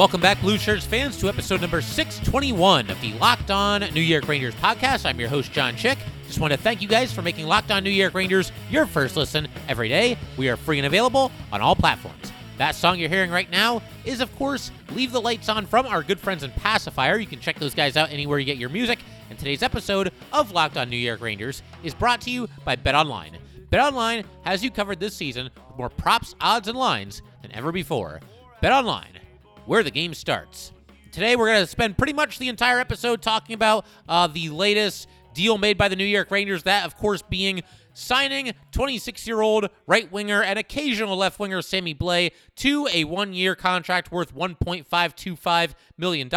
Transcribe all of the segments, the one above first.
Welcome back, Blue Shirts fans, to episode number 621 of the Locked On New York Rangers podcast. I'm your host, John Chick. Just want to thank you guys for making Locked On New York Rangers your first listen every day. We are free and available on all platforms. That song you're hearing right now is, of course, Leave the Lights On from our good friends in Pacifier. You can check those guys out anywhere you get your music. And today's episode of Locked On New York Rangers is brought to you by Bet Online. Bet Online has you covered this season with more props, odds, and lines than ever before. Bet Online where the game starts. Today, we're going to spend pretty much the entire episode talking about uh, the latest deal made by the New York Rangers. That, of course, being signing 26 year old right winger and occasional left winger Sammy Blais to a one year contract worth $1.525 million.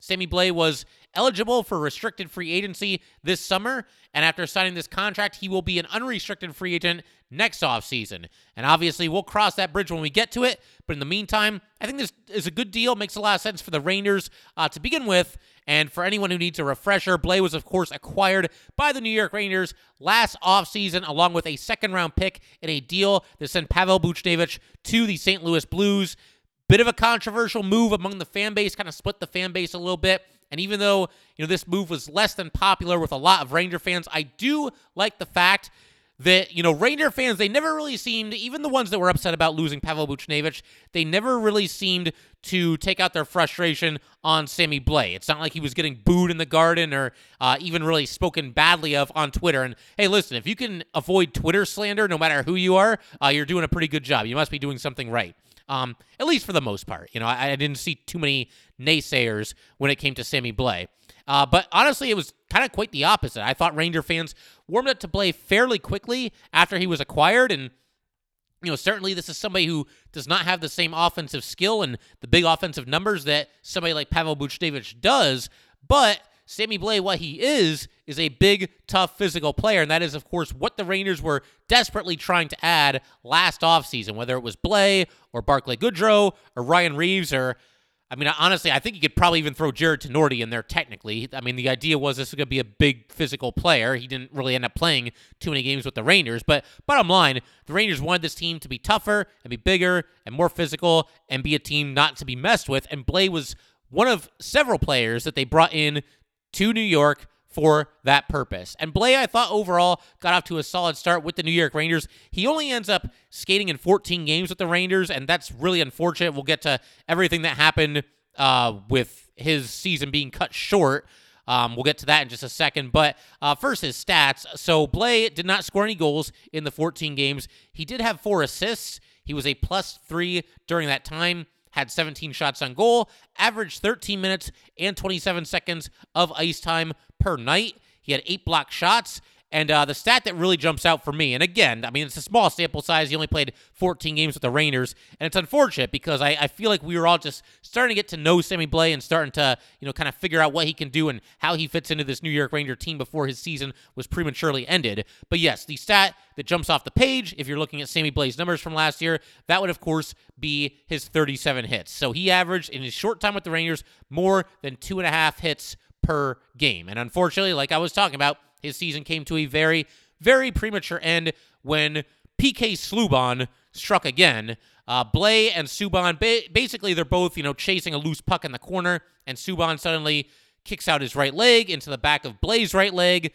Sammy Blais was eligible for restricted free agency this summer, and after signing this contract, he will be an unrestricted free agent next offseason. And obviously, we'll cross that bridge when we get to it. But in the meantime, I think this is a good deal. Makes a lot of sense for the Rangers uh, to begin with. And for anyone who needs a refresher, Blais was, of course, acquired by the New York Rangers last offseason, along with a second round pick in a deal that sent Pavel Buchnevich to the St. Louis Blues. Bit of a controversial move among the fan base, kind of split the fan base a little bit. And even though, you know, this move was less than popular with a lot of Ranger fans, I do like the fact that, you know, Ranger fans, they never really seemed, even the ones that were upset about losing Pavel Buchnevich, they never really seemed to take out their frustration on Sammy Blais. It's not like he was getting booed in the garden or uh, even really spoken badly of on Twitter. And hey, listen, if you can avoid Twitter slander, no matter who you are, uh, you're doing a pretty good job. You must be doing something right. Um, at least for the most part. You know, I, I didn't see too many naysayers when it came to Sammy Blais. Uh, but honestly, it was kind of quite the opposite. I thought Ranger fans warmed up to Blais fairly quickly after he was acquired, and you know, certainly this is somebody who does not have the same offensive skill and the big offensive numbers that somebody like Pavel Buchnevich does, but Sammy Blais, what he is, is a big, tough, physical player. And that is, of course, what the Rangers were desperately trying to add last offseason, whether it was Blais or Barclay Goodrow or Ryan Reaves or I mean, honestly, I think you could probably even throw Jared Tinordi in there technically. I mean, the idea was this was going to be a big physical player. He didn't really end up playing too many games with the Rangers. But bottom line, the Rangers wanted this team to be tougher and be bigger and more physical and be a team not to be messed with. And Blais was one of several players that they brought in to New York for that purpose. And Blais, I thought overall got off to a solid start with the New York Rangers. He only ends up skating in 14 games with the Rangers, and that's really unfortunate. We'll get to everything that happened uh, with his season being cut short. Um, we'll get to that in just a second. But uh, first, his stats. So Blais did not score any goals in the 14 games. He did have four assists. He was a plus three during that time had 17 shots on goal, averaged 13 minutes and 27 seconds of ice time per night. He had eight block shots. And uh, the stat that really jumps out for me, and again, I mean, it's a small sample size. He only played 14 games with the Rangers, and it's unfortunate because I, I feel like we were all just starting to get to know Sammy Blais and starting to, you know, kind of figure out what he can do and how he fits into this New York Ranger team before his season was prematurely ended. But yes, the stat that jumps off the page, if you're looking at Sammy Blais's numbers from last year, that would, of course, be his 37 hits. So he averaged in his short time with the Rangers more than two and a half hits per game. And unfortunately, like I was talking about, his season came to a very, very premature end when PK Subban struck again. Uh, Blais and Subban, ba- basically, they're both, you know, chasing a loose puck in the corner, and Subban suddenly kicks out his right leg into the back of Blais's right leg.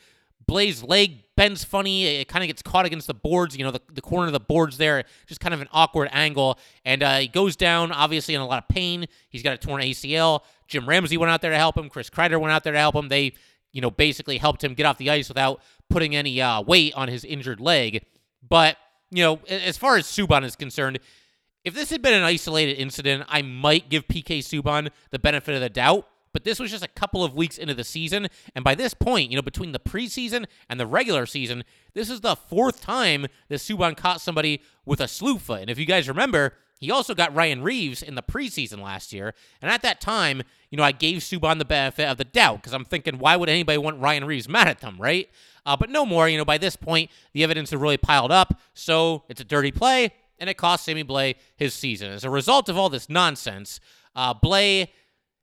Blais's leg bends funny. It kind of gets caught against the boards, you know, the, the corner of the boards there, just kind of an awkward angle. And uh, he goes down, obviously, in a lot of pain. He's got a torn ACL. Jim Ramsay went out there to help him. Chris Kreider went out there to help him. They you know, basically helped him get off the ice without putting any uh, weight on his injured leg. But, you know, as far as Subban is concerned, if this had been an isolated incident, I might give PK Subban the benefit of the doubt. But this was just a couple of weeks into the season. And by this point, you know, between the preseason and the regular season, this is the fourth time that Subban caught somebody with a slew foot. And if you guys remember, he also got Ryan Reaves in the preseason last year. And at that time, you know, I gave Subban the benefit of the doubt because I'm thinking, why would anybody want Ryan Reaves mad at them, right? Uh, but no more. You know, by this point, the evidence had really piled up. So it's a dirty play, and it cost Sammy Blais his season. As a result of all this nonsense, uh, Blais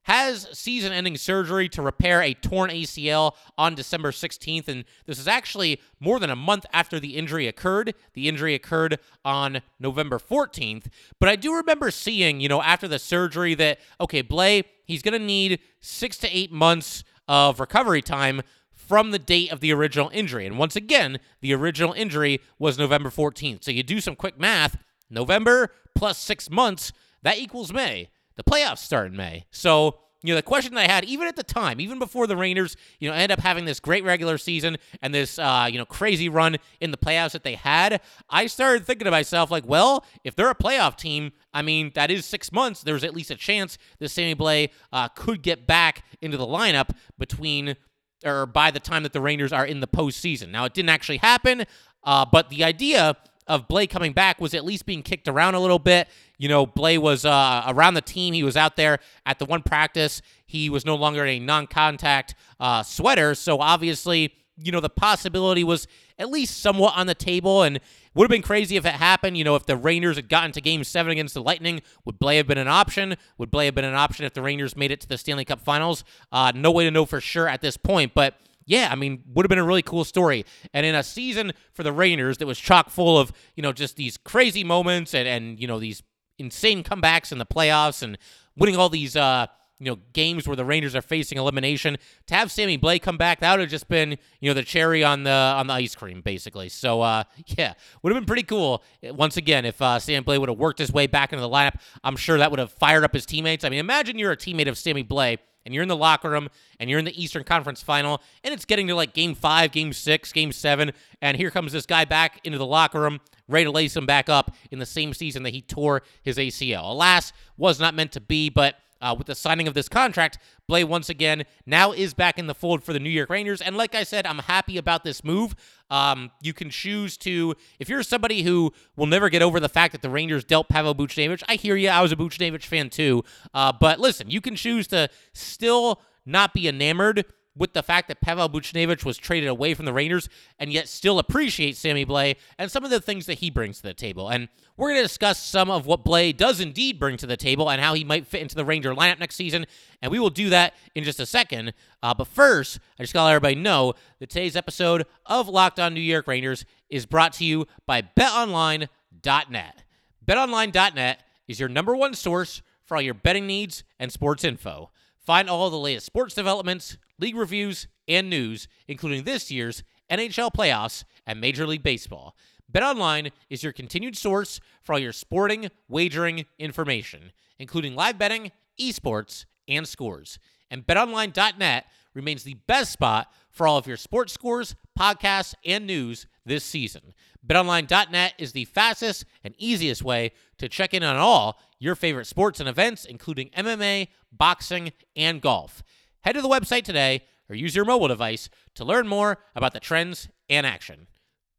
has season ending surgery to repair a torn ACL on December 16th. And this is actually more than a month after the injury occurred. The injury occurred on November 14th. But I do remember seeing, you know, after the surgery that, okay, Blais, he's going to need six to eight months of recovery time from the date of the original injury. And once again, the original injury was November 14th. So you do some quick math November plus six months, that equals May. The playoffs start in May. So, you know, the question that I had, even at the time, even before the Rangers, you know, end up having this great regular season and this, uh, you know, crazy run in the playoffs that they had, I started thinking to myself, like, well, if they're a playoff team, I mean, that is six months. There's at least a chance that Sammy Blais uh, could get back into the lineup between or by the time that the Rangers are in the postseason. Now, it didn't actually happen, uh, but the idea of Blais coming back was at least being kicked around a little bit. You know, Blais was uh, around the team. He was out there at the one practice. He was no longer in a non contact uh, sweater. So obviously, you know, the possibility was at least somewhat on the table. And would have been crazy if it happened. You know, if the Rangers had gotten to game seven against the Lightning, would Blais have been an option? Would Blais have been an option if the Rangers made it to the Stanley Cup finals? Uh, no way to know for sure at this point. But yeah, I mean, would have been a really cool story. And in a season for the Rangers that was chock full of, you know, just these crazy moments and, and you know, these insane comebacks in the playoffs and winning all these, uh, you know, games where the Rangers are facing elimination. To have Sammy Blais come back, that would have just been, you know, the cherry on the on the ice cream, basically. So, uh, yeah, would have been pretty cool. Once again, if uh, Sammy Blais would have worked his way back into the lineup, I'm sure that would have fired up his teammates. I mean, imagine you're a teammate of Sammy Blais and you're in the locker room and you're in the Eastern Conference final and it's getting to like game five, game six, game seven, and here comes this guy back into the locker room, ready to lace him back up in the same season that he tore his ACL. Alas, was not meant to be, but uh, with the signing of this contract, Blais once again now is back in the fold for the New York Rangers. And like I said, I'm happy about this move. Um, you can choose to, if you're somebody who will never get over the fact that the Rangers dealt Pavel Buchnevich, I hear you. I was a Buchnevich fan too. Uh, but listen, you can choose to still not be enamored with the fact that Pavel Buchnevich was traded away from the Rangers and yet still appreciate Sammy Blais and some of the things that he brings to the table. And we're going to discuss some of what Blais does indeed bring to the table and how he might fit into the Ranger lineup next season. And we will do that in just a second. Uh, but first, I just got to let everybody know that today's episode of Locked On New York Rangers is brought to you by BetOnline.net. BetOnline.net is your number one source for all your betting needs and sports info. Find all the latest sports developments, league reviews, and news, including this year's NHL playoffs and Major League Baseball. BetOnline is your continued source for all your sporting wagering information, including live betting, esports, and scores. And betonline.net remains the best spot for all of your sports scores, podcasts, and news this season. BetOnline.net is the fastest and easiest way to check in on all your favorite sports and events, including MMA, boxing, and golf. Head to the website today or use your mobile device to learn more about the trends and action.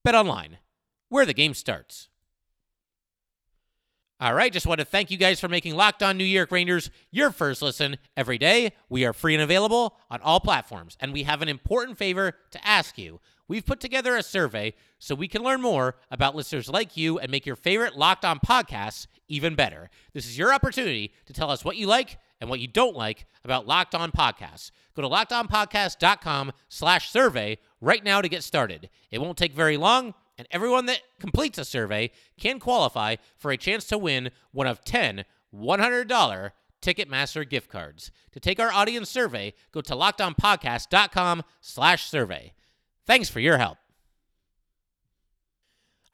Bet online, where the game starts. All right, just want to thank you guys for making Locked On New York Rangers your first listen every day. We are free and available on all platforms, and we have an important favor to ask you. We've put together a survey so we can learn more about listeners like you and make your favorite Locked On podcasts even better. This is your opportunity to tell us what you like and what you don't like about Locked On Podcasts. Go to lockedonpodcast.com slash survey right now to get started. It won't take very long and everyone that completes a survey can qualify for a chance to win one of 10 $100 Ticketmaster gift cards. To take our audience survey, go to lockedonpodcast.com slash survey. Thanks for your help.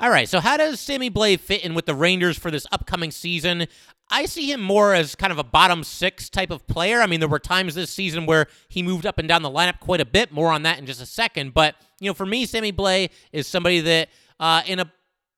All right, so how does Sammy Blais fit in with the Rangers for this upcoming season? I see him more as kind of a bottom six type of player. I mean, there were times this season where he moved up and down the lineup quite a bit. More on that in just a second. But, you know, for me, Sammy Blais is somebody that, uh, in a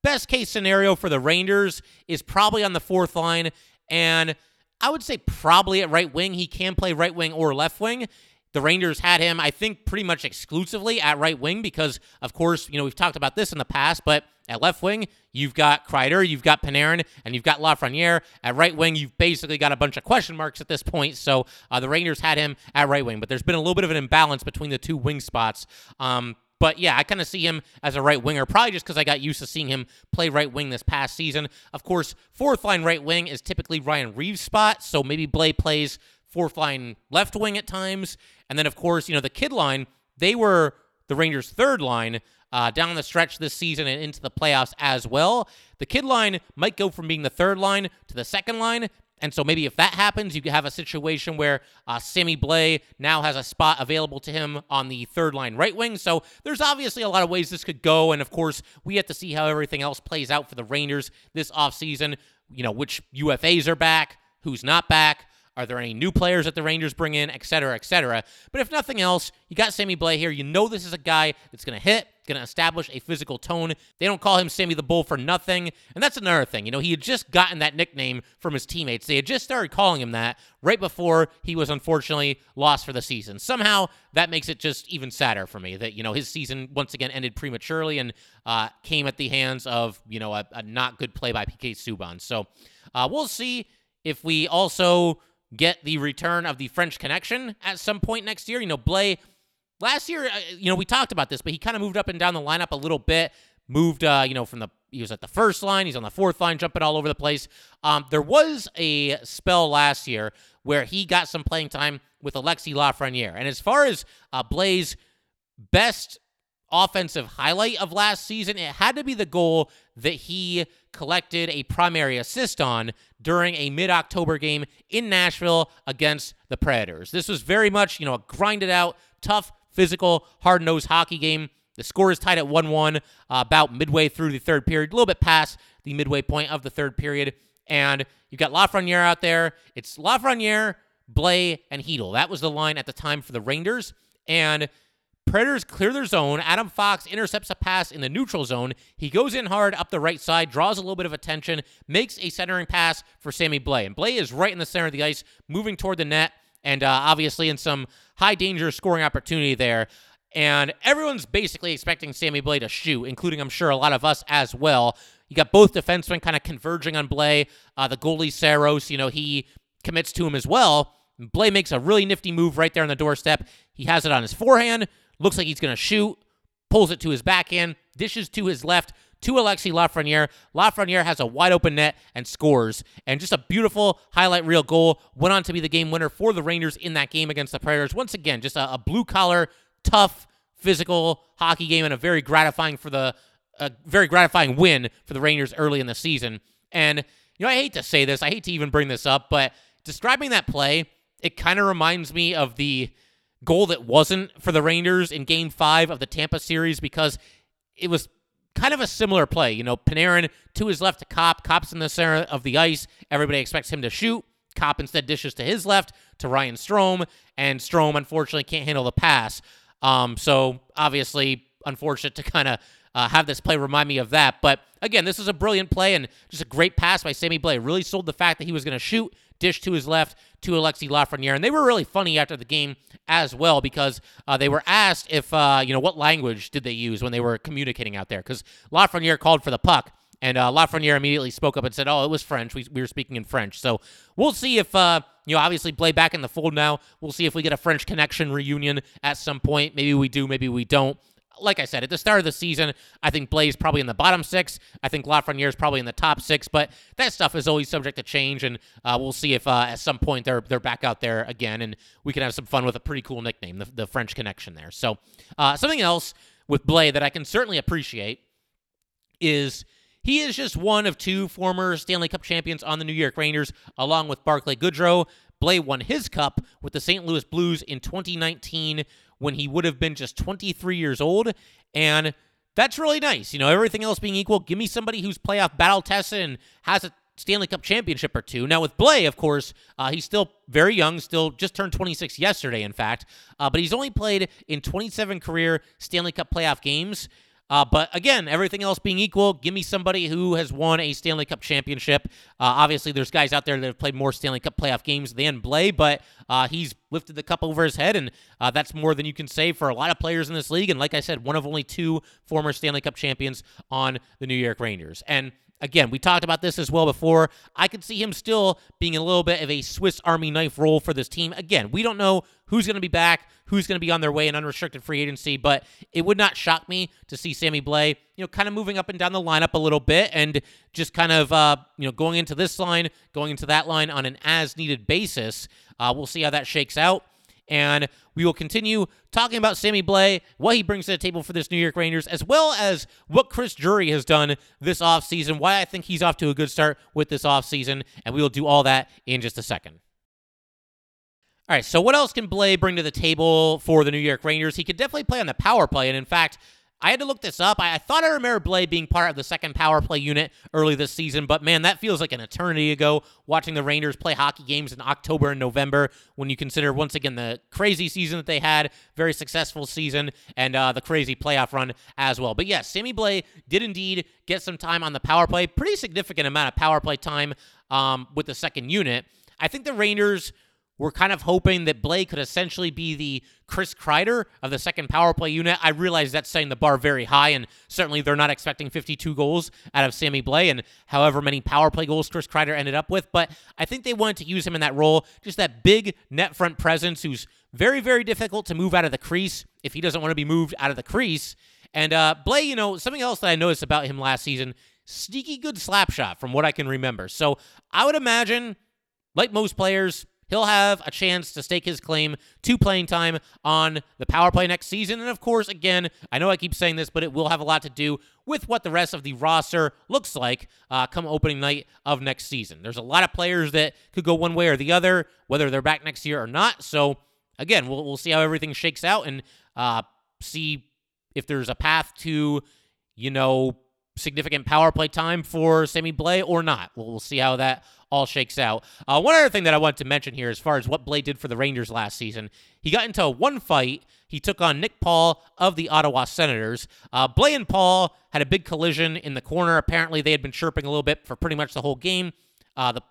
best case scenario for the Rangers, is probably on the fourth line. And I would say probably at right wing. He can play right wing or left wing. The Rangers had him, I think, pretty much exclusively at right wing because, of course, you know, we've talked about this in the past, but at left wing, you've got Kreider, you've got Panarin, and you've got Lafreniere. At right wing, you've basically got a bunch of question marks at this point. So uh, the Rangers had him at right wing, but there's been a little bit of an imbalance between the two wing spots. Um, but yeah, I kind of see him as a right winger, probably just because I got used to seeing him play right wing this past season. Of course, fourth line right wing is typically Ryan Reaves' spot, so maybe Blais plays fourth line left wing at times. And then, of course, you know, the kid line, they were the Rangers' third line uh, down the stretch this season and into the playoffs as well. The kid line might go from being the third line to the second line. And so maybe if that happens, you could have a situation where uh, Sammy Blais now has a spot available to him on the third line right wing. So there's obviously a lot of ways this could go. And of course, we have to see how everything else plays out for the Rangers this offseason. You know, which UFAs are back, who's not back. Are there any new players that the Rangers bring in, et cetera, et cetera? But if nothing else, you got Sammy Blais here. You know this is a guy that's going to hit, going to establish a physical tone. They don't call him Sammy the Bull for nothing. And that's another thing. You know, he had just gotten that nickname from his teammates. They had just started calling him that right before he was unfortunately lost for the season. Somehow that makes it just even sadder for me that, you know, his season once again ended prematurely and uh, came at the hands of, you know, a, a not good play by PK Subban. So uh, we'll see if we also get the return of the French connection at some point next year. You know, Blais last year, uh, you know, we talked about this, but he kind of moved up and down the lineup a little bit. Moved, uh, you know, from the he was at the first line, he's on the fourth line, jumping all over the place. Um, there was a spell last year where he got some playing time with Alexi Lafreniere, and as far as uh, Blais' best offensive highlight of last season, it had to be the goal that he collected a primary assist on during a mid October game in Nashville against the Predators. This was very much, you know, a grinded out, tough, physical, hard nosed hockey game. The score is tied at 1 1 uh, about midway through the third period, a little bit past the midway point of the third period. And you've got Lafreniere out there. It's Lafreniere, Blais, and Chytil. That was the line at the time for the Rangers. And Predators clear their zone. Adam Fox intercepts a pass in the neutral zone. He goes in hard up the right side, draws a little bit of attention, makes a centering pass for Sammy Blais. And Blais is right in the center of the ice, moving toward the net, and uh, obviously in some high danger scoring opportunity there. And everyone's basically expecting Sammy Blais to shoot, including, I'm sure, a lot of us as well. You got both defensemen kind of converging on Blais. Uh, the goalie, Saros, you know, he commits to him as well. Blais makes a really nifty move right there on the doorstep. He has it on his forehand, looks like he's going to shoot, pulls it to his backhand, dishes to his left to Alexi Lafreniere. Lafreniere has a wide open net and scores. And just a beautiful highlight reel goal. Went on to be the game winner for the Rangers in that game against the Predators. Once again, just a, a blue collar, tough, physical hockey game and a very gratifying for the a very gratifying win for the Rangers early in the season. And you know, I hate to say this, I hate to even bring this up, but describing that play, it kind of reminds me of the goal that wasn't for the Rangers in game five of the Tampa series because it was kind of a similar play. You know, Panarin to his left to Copp. Copp's in the center of the ice. Everybody expects him to shoot. Copp instead dishes to his left to Ryan Strome, and Strome unfortunately can't handle the pass. Um, so obviously, unfortunate to kind of uh, have this play remind me of that. But again, this is a brilliant play and just a great pass by Sammy Blais. Really sold the fact that he was going to shoot, dish to his left to Alexi Lafreniere. And they were really funny after the game as well because uh, they were asked if, uh, you know, what language did they use when they were communicating out there because Lafreniere called for the puck. And uh, Lafreniere immediately spoke up and said, "Oh, it was French. We, we were speaking in French." So we'll see if uh, you know. Obviously, Blais back in the fold now. We'll see if we get a French connection reunion at some point. Maybe we do. Maybe we don't like I said, at the start of the season, I think Blais probably in the bottom six. I think Lafreniere is probably in the top six, but that stuff is always subject to change, and uh, we'll see if uh, at some point they're they're back out there again, and we can have some fun with a pretty cool nickname, the, the French connection there. So uh, something else with Blais that I can certainly appreciate is he is just one of two former Stanley Cup champions on the New York Rangers, along with Barclay Goodrow. Blais won his cup with the St. Louis Blues in 2019 when he would have been just 23 years old. And that's really nice. You know, everything else being equal, give me somebody who's playoff battle tested and has a Stanley Cup championship or two. Now, with Blais, of course, uh, he's still very young, still just turned 26 yesterday, in fact, uh, but he's only played in 27 career Stanley Cup playoff games. Uh, but again, everything else being equal, give me somebody who has won a Stanley Cup championship. Uh, obviously, there's guys out there that have played more Stanley Cup playoff games than Blais, but uh, he's lifted the cup over his head, and uh, that's more than you can say for a lot of players in this league. And like I said, one of only two former Stanley Cup champions on the New York Rangers. And Again, we talked about this as well before. I could see him still being a little bit of a Swiss Army knife role for this team. Again, we don't know who's going to be back, who's going to be on their way in unrestricted free agency, but it would not shock me to see Sammy Blais, you know, kind of moving up and down the lineup a little bit and just kind of, uh, you know, going into this line, going into that line on an as needed basis. Uh, we'll see how that shakes out. And we will continue talking about Sammy Blais, what he brings to the table for this New York Rangers, as well as what Chris Drury has done this offseason, why I think he's off to a good start with this offseason. And we will do all that in just a second. All right, so what else can Blais bring to the table for the New York Rangers? He could definitely play on the power play. And in fact, I had to look this up. I, I, thought I remember Blais being part of the second power play unit early this season, but man, that feels like an eternity ago watching the Rangers play hockey games in October and November when you consider, once again, the crazy season that they had, very successful season, and uh, the crazy playoff run as well. But yes, Sammy Blais did indeed get some time on the power play, pretty significant amount of power play time um, with the second unit. I think the Rangers we're kind of hoping that Blais could essentially be the Chris Kreider of the second power play unit. I realize that's setting the bar very high, and certainly they're not expecting 52 goals out of Sammy Blais and however many power play goals Chris Kreider ended up with. But I think they wanted to use him in that role, just that big net front presence who's very, very difficult to move out of the crease if he doesn't want to be moved out of the crease. And uh, Blais, you know, something else that I noticed about him last season, sneaky good slap shot from what I can remember. So I would imagine, like most players, he'll have a chance to stake his claim to playing time on the power play next season. And of course, again, I know I keep saying this, but it will have a lot to do with what the rest of the roster looks like uh, come opening night of next season. There's a lot of players that could go one way or the other, whether they're back next year or not. So again, we'll, we'll see how everything shakes out and uh, see if there's a path to, you know, significant power play time for Sammy Blais or not. We'll, we'll see how that all shakes out. Uh, one other thing that I wanted to mention here, as far as what Blais did for the Rangers last season, he got into one fight. He took on Nick Paul of the Ottawa Senators. Uh, Blais and Paul had a big collision in the corner. Apparently, they had been chirping a little bit for pretty much the whole game. Uh, the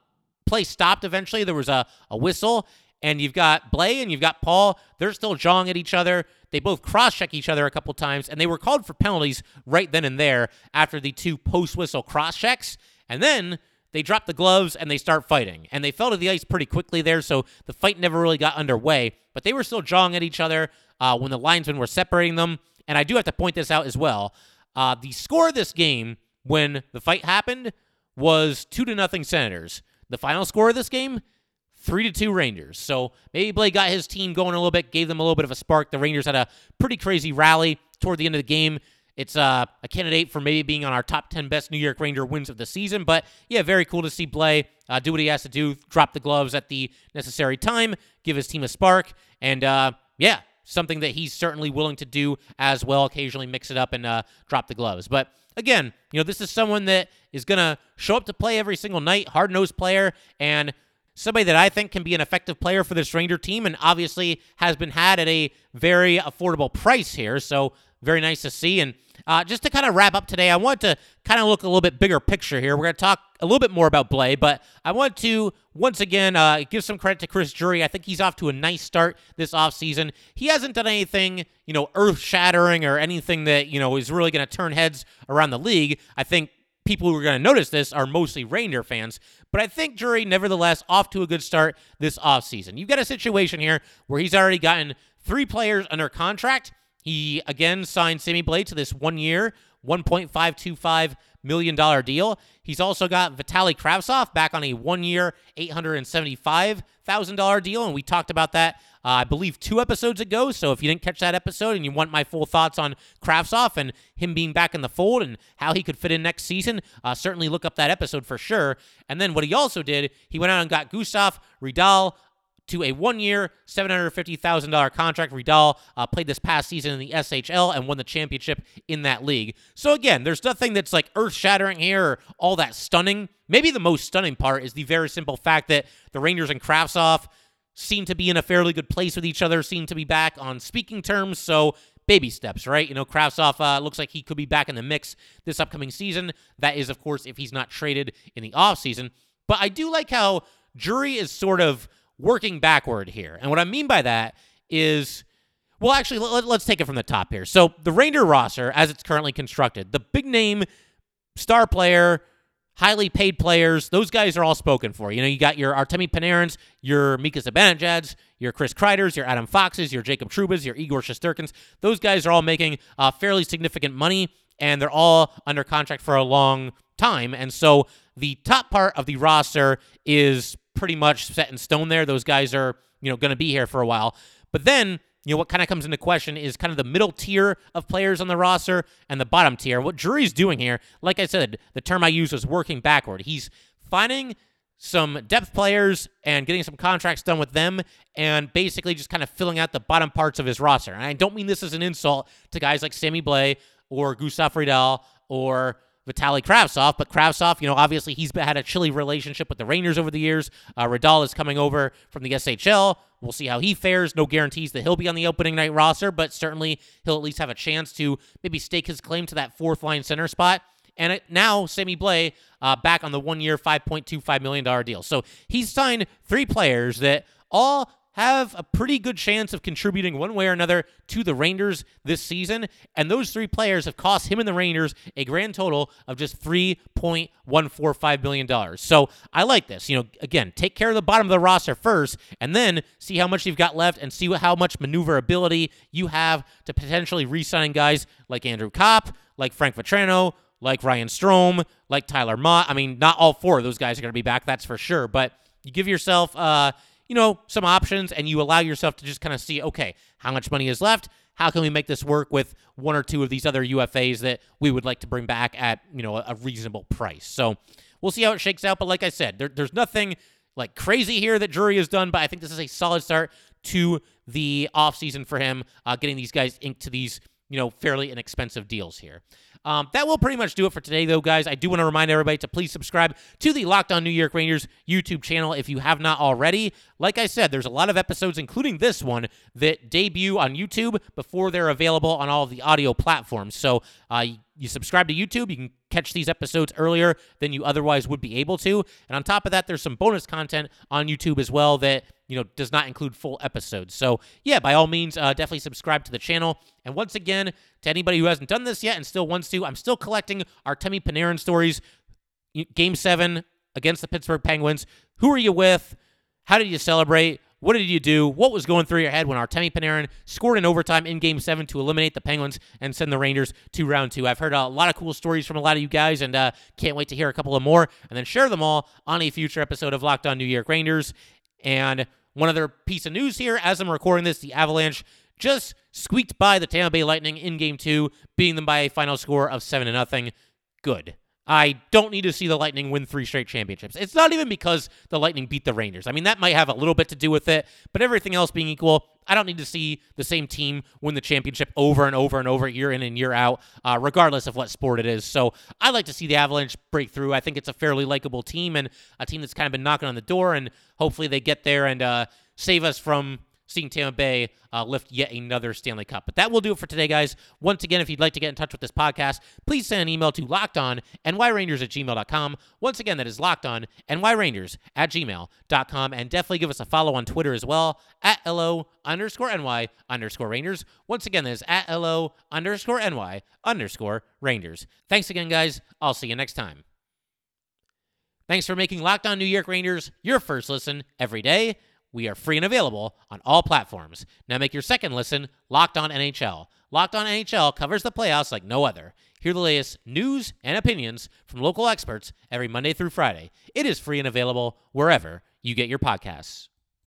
play stopped eventually. There was a, a whistle, and you've got Blais and you've got Paul. They're still jawing at each other. They both cross check each other a couple times, and they were called for penalties right then and there after the two post whistle cross checks. And then they drop the gloves and they start fighting. And they fell to the ice pretty quickly there, so the fight never really got underway. But they were still jawing at each other uh, when the linesmen were separating them. And I do have to point this out as well. Uh, the score of this game when the fight happened was two to nothing Senators. The final score of this game, three to two Rangers. So maybe Blais got his team going a little bit, gave them a little bit of a spark. The Rangers had a pretty crazy rally toward the end of the game. It's uh, a candidate for maybe being on our top 10 best New York Ranger wins of the season. But yeah, very cool to see Blais uh, do what he has to do, drop the gloves at the necessary time, give his team a spark. And uh, yeah, something that he's certainly willing to do as well, occasionally mix it up and uh, drop the gloves. But again, you know, this is someone that is going to show up to play every single night, hard nosed player, and somebody that I think can be an effective player for this Ranger team, and obviously has been had at a very affordable price here. So very nice to see. And uh, just to kind of wrap up today, I want to kind of look a little bit bigger picture here. We're going to talk a little bit more about Blais, but I want to once again uh, give some credit to Chris Drury. I think he's off to a nice start this offseason. He hasn't done anything, you know, earth shattering or anything that, you know, is really going to turn heads around the league. I think people who are going to notice this are mostly Ranger fans. But I think Drury, nevertheless, off to a good start this offseason. You've got a situation here where he's already gotten three players under contract he again signed Sammy Blais to this one year, $1.525 million dollar deal. He's also got Vitali Kravtsov back on a one year, $875,000 deal. And we talked about that, uh, I believe, two episodes ago. So if you didn't catch that episode and you want my full thoughts on Kravtsov and him being back in the fold and how he could fit in next season, uh, certainly look up that episode for sure. And then what he also did, he went out and got Gustav Rydahl to a one year, $750,000 contract. Rydahl uh, played this past season in the SHL and won the championship in that league. So, again, there's nothing that's like earth shattering here or all that stunning. Maybe the most stunning part is the very simple fact that the Rangers and Kravtsov seem to be in a fairly good place with each other, seem to be back on speaking terms. So, baby steps, right? You know, Kravtsov uh, looks like he could be back in the mix this upcoming season. That is, of course, if he's not traded in the offseason. But I do like how Drury is sort of working backward here. And what I mean by that is, well, actually, let, us take it from the top here. So the Ranger roster, as it's currently constructed, the big name star player, highly paid players, those guys are all spoken for. You know, you got your Artemi Panarins, your Mika Zibanejad's, your Chris Kreider's, your Adam Foxes, your Jacob Trouba's, your Igor Shesterkins. Those guys are all making uh, fairly significant money, and they're all under contract for a long time. And so the top part of the roster is pretty much set in stone there. Those guys are, you know, going to be here for a while. But then, you know, what kind of comes into question is kind of the middle tier of players on the roster and the bottom tier. What Drury's doing here, like I said, the term I used was working backward. He's finding some depth players and getting some contracts done with them and basically just kind of filling out the bottom parts of his roster. And I don't mean this as an insult to guys like Sammy Blais or Gustav Rydahl or Vitaly Kravtsov, but Kravtsov, you know, obviously he's had a chilly relationship with the Rangers over the years. Uh, Rydahl is coming over from the SHL. We'll see how he fares. No guarantees that he'll be on the opening night roster, but certainly he'll at least have a chance to maybe stake his claim to that fourth line center spot. And it, now Sammy Blais uh, back on the one year, $5.25 million deal. So he's signed three players that all have a pretty good chance of contributing one way or another to the Rangers this season. And those three players have cost him and the Rangers a grand total of just $3.145 million. So I like this. You know, again, take care of the bottom of the roster first, and then see how much you've got left and see how much maneuverability you have to potentially re sign guys like Andrew Copp, like Frank Vatrano, like Ryan Strome, like Tyler Motte. I mean, not all four of those guys are going to be back, that's for sure. But you give yourself, uh, you know, some options and you allow yourself to just kind of see, okay, how much money is left? How can we make this work with one or two of these other UFAs that we would like to bring back at, you know, a reasonable price? So we'll see how it shakes out. But like I said, there, there's nothing like crazy here that Drury has done, but I think this is a solid start to the offseason for him, uh, getting these guys inked to these, you know, fairly inexpensive deals here. Um, that will pretty much do it for today, though, guys. I do want to remind everybody to please subscribe to the Locked On New York Rangers YouTube channel if you have not already. Like I said, there's a lot of episodes, including this one, that debut on YouTube before they're available on all of the audio platforms. So uh, you subscribe to YouTube, you can catch these episodes earlier than you otherwise would be able to. And on top of that, there's some bonus content on YouTube as well that you know does not include full episodes. So yeah, by all means, uh, definitely subscribe to the channel. And once again, to anybody who hasn't done this yet and still wants to, I'm still collecting our Artemi Panarin stories. Game seven against the Pittsburgh Penguins. Who are you with? How did you celebrate? What did you do? What was going through your head when Artemi Panarin scored in overtime in Game 7 to eliminate the Penguins and send the Rangers to round two? I've heard a lot of cool stories from a lot of you guys and uh, can't wait to hear a couple of more and then share them all on a future episode of Locked On New York Rangers. And one other piece of news here as I'm recording this, the Avalanche just squeaked by the Tampa Bay Lightning in Game 2, beating them by a final score of 7 to nothing. Good. I don't need to see the Lightning win three straight championships. It's not even because the Lightning beat the Rangers. I mean, that might have a little bit to do with it, but everything else being equal, I don't need to see the same team win the championship over and over and over, year in and year out, uh, regardless of what sport it is. So I like to see the Avalanche break through. I think it's a fairly likable team and a team that's kind of been knocking on the door, and hopefully they get there and uh, save us from seeing Tampa Bay uh, lift yet another Stanley Cup. But that will do it for today, guys. Once again, if you'd like to get in touch with this podcast, please send an email to lockedonnyrangers at gmail.com. Once again, that is lockedonnyrangers at gmail.com. And definitely give us a follow on Twitter as well at LO underscore NY underscore Rangers. Once again, that is at LO underscore NY underscore Rangers. Thanks again, guys. I'll see you next time. Thanks for making Locked On New York Rangers your first listen every day. We are free and available on all platforms. Now make your second listen Locked On NHL. Locked On NHL covers the playoffs like no other. Hear the latest news and opinions from local experts every Monday through Friday. It is free and available wherever you get your podcasts.